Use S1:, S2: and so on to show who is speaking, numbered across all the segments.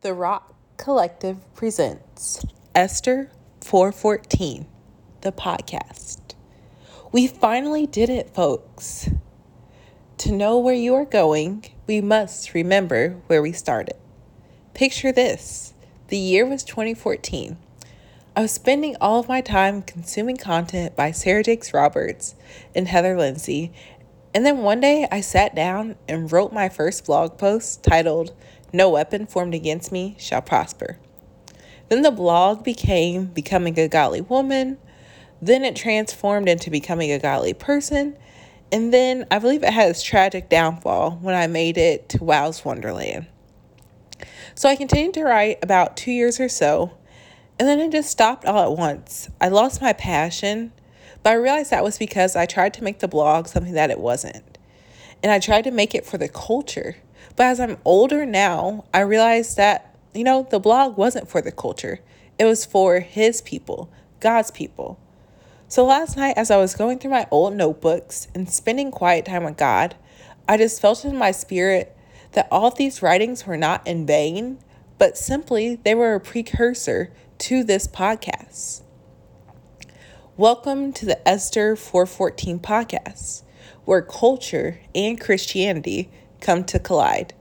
S1: The Rock Collective presents Esther 414, the podcast. We finally did it, folks. To know where you are going, we must remember where we started. Picture this the year was 2014. I was spending all of my time consuming content by Sarah Jakes Roberts and Heather Lindsey, and then one day I sat down and wrote my first blog post titled no weapon formed against me shall prosper. Then the blog became Becoming a Godly Woman. Then it transformed into Becoming a Godly Person. And then I believe it had its tragic downfall when I made it to Wow's Wonderland. So I continued to write about two years or so, and then it just stopped all at once. I lost my passion, but I realized that was because I tried to make the blog something that it wasn't. And I tried to make it for the culture but as I'm older now, I realized that, you know, the blog wasn't for the culture, it was for his people, God's people. So last night, as I was going through my old notebooks and spending quiet time with God, I just felt in my spirit that all these writings were not in vain, but simply they were a precursor to this podcast. Welcome to the Esther 414 podcast, where culture and Christianity come to collide.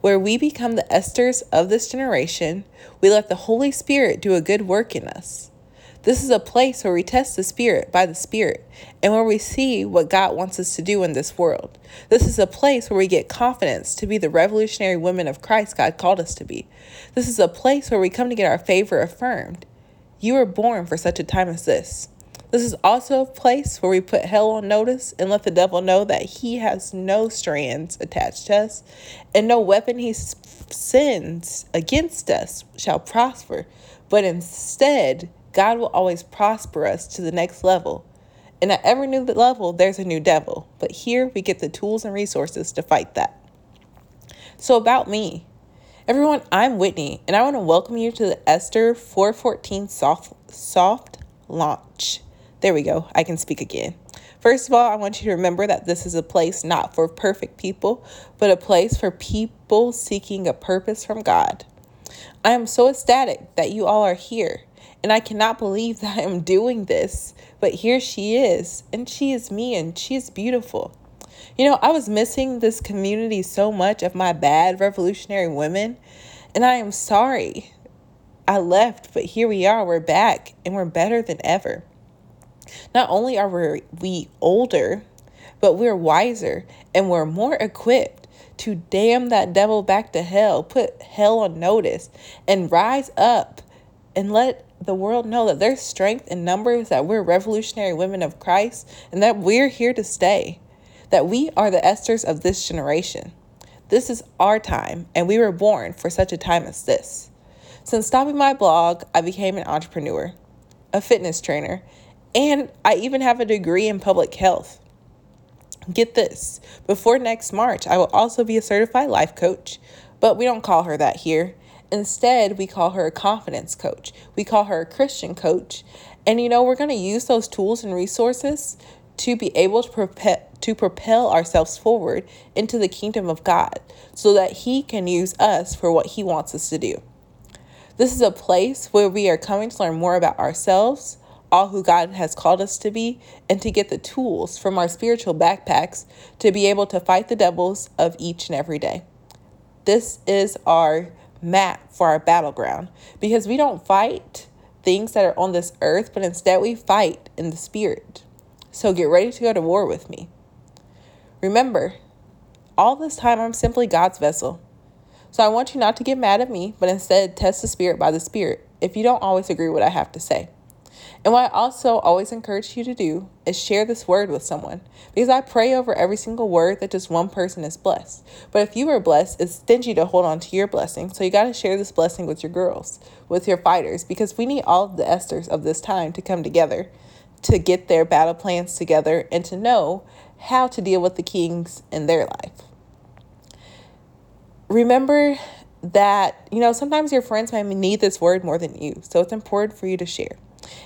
S1: Where we become the Esthers of this generation, we let the Holy Spirit do a good work in us. This is a place where we test the Spirit by the Spirit and where we see what God wants us to do in this world. This is a place where we get confidence to be the revolutionary women of Christ God called us to be. This is a place where we come to get our favor affirmed. You were born for such a time as this. This is also a place where we put hell on notice and let the devil know that he has no strands attached to us, and no weapon he sends against us shall prosper. But instead, God will always prosper us to the next level. And at every new level, there's a new devil. But here we get the tools and resources to fight that. So, about me. Everyone, I'm Whitney, and I want to welcome you to the Esther 414 soft, soft launch. There we go. I can speak again. First of all, I want you to remember that this is a place not for perfect people, but a place for people seeking a purpose from God. I am so ecstatic that you all are here, and I cannot believe that I am doing this, but here she is, and she is me, and she is beautiful. You know, I was missing this community so much of my bad revolutionary women, and I am sorry I left, but here we are. We're back, and we're better than ever. Not only are we older, but we're wiser and we're more equipped to damn that devil back to hell, put hell on notice, and rise up and let the world know that there's strength in numbers, that we're revolutionary women of Christ, and that we're here to stay, that we are the Esthers of this generation. This is our time, and we were born for such a time as this. Since stopping my blog, I became an entrepreneur, a fitness trainer, and I even have a degree in public health. Get this before next March, I will also be a certified life coach, but we don't call her that here. Instead, we call her a confidence coach. We call her a Christian coach. And you know, we're going to use those tools and resources to be able to propel, to propel ourselves forward into the kingdom of God so that He can use us for what He wants us to do. This is a place where we are coming to learn more about ourselves, all who God has called us to be, and to get the tools from our spiritual backpacks to be able to fight the devils of each and every day. This is our map for our battleground because we don't fight things that are on this earth, but instead we fight in the spirit. So get ready to go to war with me. Remember, all this time I'm simply God's vessel. So I want you not to get mad at me, but instead test the spirit by the spirit if you don't always agree what I have to say. And what I also always encourage you to do is share this word with someone because I pray over every single word that just one person is blessed. But if you are blessed, it's stingy to hold on to your blessing. So you got to share this blessing with your girls, with your fighters, because we need all the Esthers of this time to come together to get their battle plans together and to know how to deal with the kings in their life. Remember that, you know, sometimes your friends might need this word more than you. So it's important for you to share.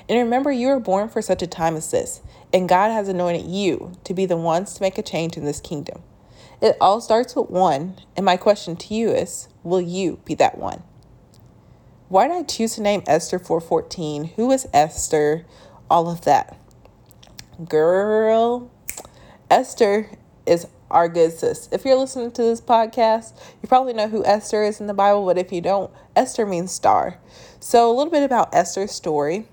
S1: And remember, you were born for such a time as this, and God has anointed you to be the ones to make a change in this kingdom. It all starts with one, and my question to you is will you be that one? Why did I choose to name Esther 414? Who is Esther? All of that. Girl, Esther is our good sis. If you're listening to this podcast, you probably know who Esther is in the Bible, but if you don't, Esther means star. So, a little bit about Esther's story.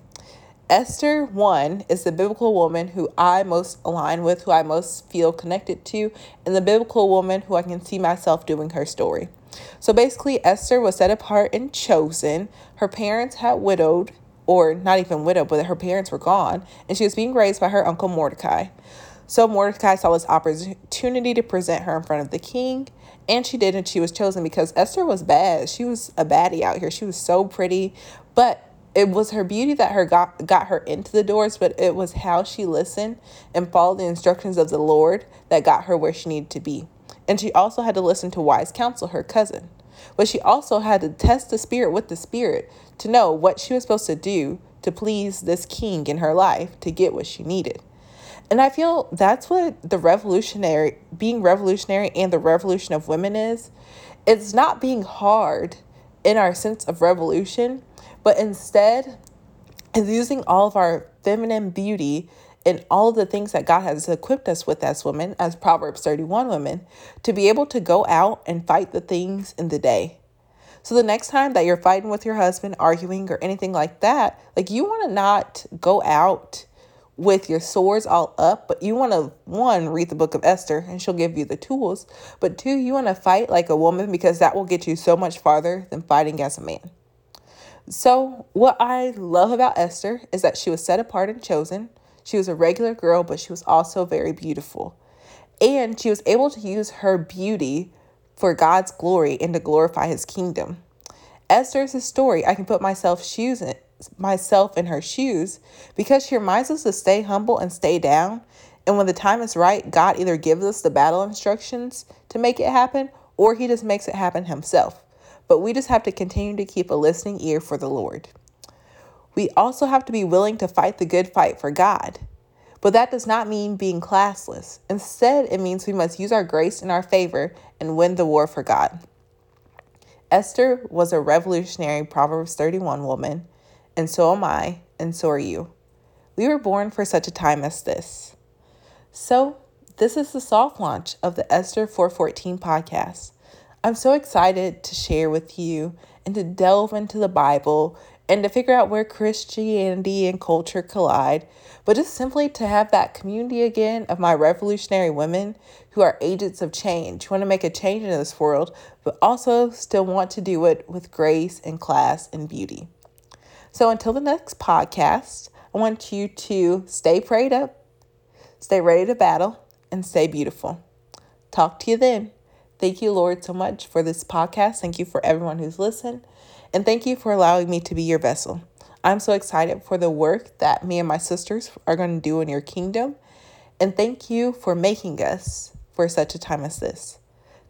S1: Esther, one, is the biblical woman who I most align with, who I most feel connected to, and the biblical woman who I can see myself doing her story. So basically, Esther was set apart and chosen. Her parents had widowed or not even widowed, but her parents were gone, and she was being raised by her uncle Mordecai. So Mordecai saw this opportunity to present her in front of the king, and she did, and she was chosen because Esther was bad. She was a baddie out here. She was so pretty, but it was her beauty that her got got her into the doors, but it was how she listened and followed the instructions of the Lord that got her where she needed to be. And she also had to listen to wise counsel, her cousin. But she also had to test the spirit with the spirit to know what she was supposed to do to please this king in her life to get what she needed. And I feel that's what the revolutionary, being revolutionary and the revolution of women is. It's not being hard in our sense of revolution, but instead is using all of our feminine beauty and all of the things that God has equipped us with as women, as Proverbs 31 women, to be able to go out and fight the things in the day. So the next time that you're fighting with your husband, arguing, or anything like that, like you want to not go out with your swords all up, but you want to, one, read the book of Esther and she'll give you the tools, but two, you want to fight like a woman because that will get you so much farther than fighting as a man. So, what I love about Esther is that she was set apart and chosen. She was a regular girl, but she was also very beautiful. And she was able to use her beauty for God's glory and to glorify his kingdom. Esther is a story I can put myself shoes in, myself in her shoes because she reminds us to stay humble and stay down. And when the time is right, God either gives us the battle instructions to make it happen or he just makes it happen himself. But we just have to continue to keep a listening ear for the Lord. We also have to be willing to fight the good fight for God. But that does not mean being classless. Instead, it means we must use our grace in our favor and win the war for God. Esther was a revolutionary Proverbs 31 woman, and so am I, and so are you. We were born for such a time as this. So, this is the soft launch of the Esther 414 podcast. I'm so excited to share with you and to delve into the Bible and to figure out where Christianity and culture collide, but just simply to have that community again of my revolutionary women who are agents of change, who want to make a change in this world, but also still want to do it with grace and class and beauty. So until the next podcast, I want you to stay prayed up, stay ready to battle, and stay beautiful. Talk to you then. Thank you, Lord, so much for this podcast. Thank you for everyone who's listened. And thank you for allowing me to be your vessel. I'm so excited for the work that me and my sisters are going to do in your kingdom. And thank you for making us for such a time as this.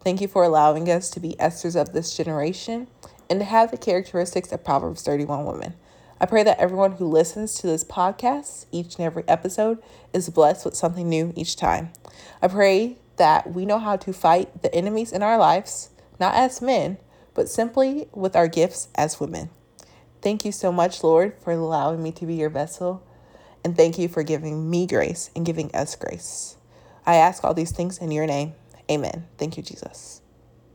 S1: Thank you for allowing us to be Esther's of this generation and to have the characteristics of Proverbs 31 women. I pray that everyone who listens to this podcast, each and every episode, is blessed with something new each time. I pray that we know how to fight the enemies in our lives, not as men, but simply with our gifts as women. Thank you so much, Lord, for allowing me to be your vessel. And thank you for giving me grace and giving us grace. I ask all these things in your name. Amen. Thank you, Jesus.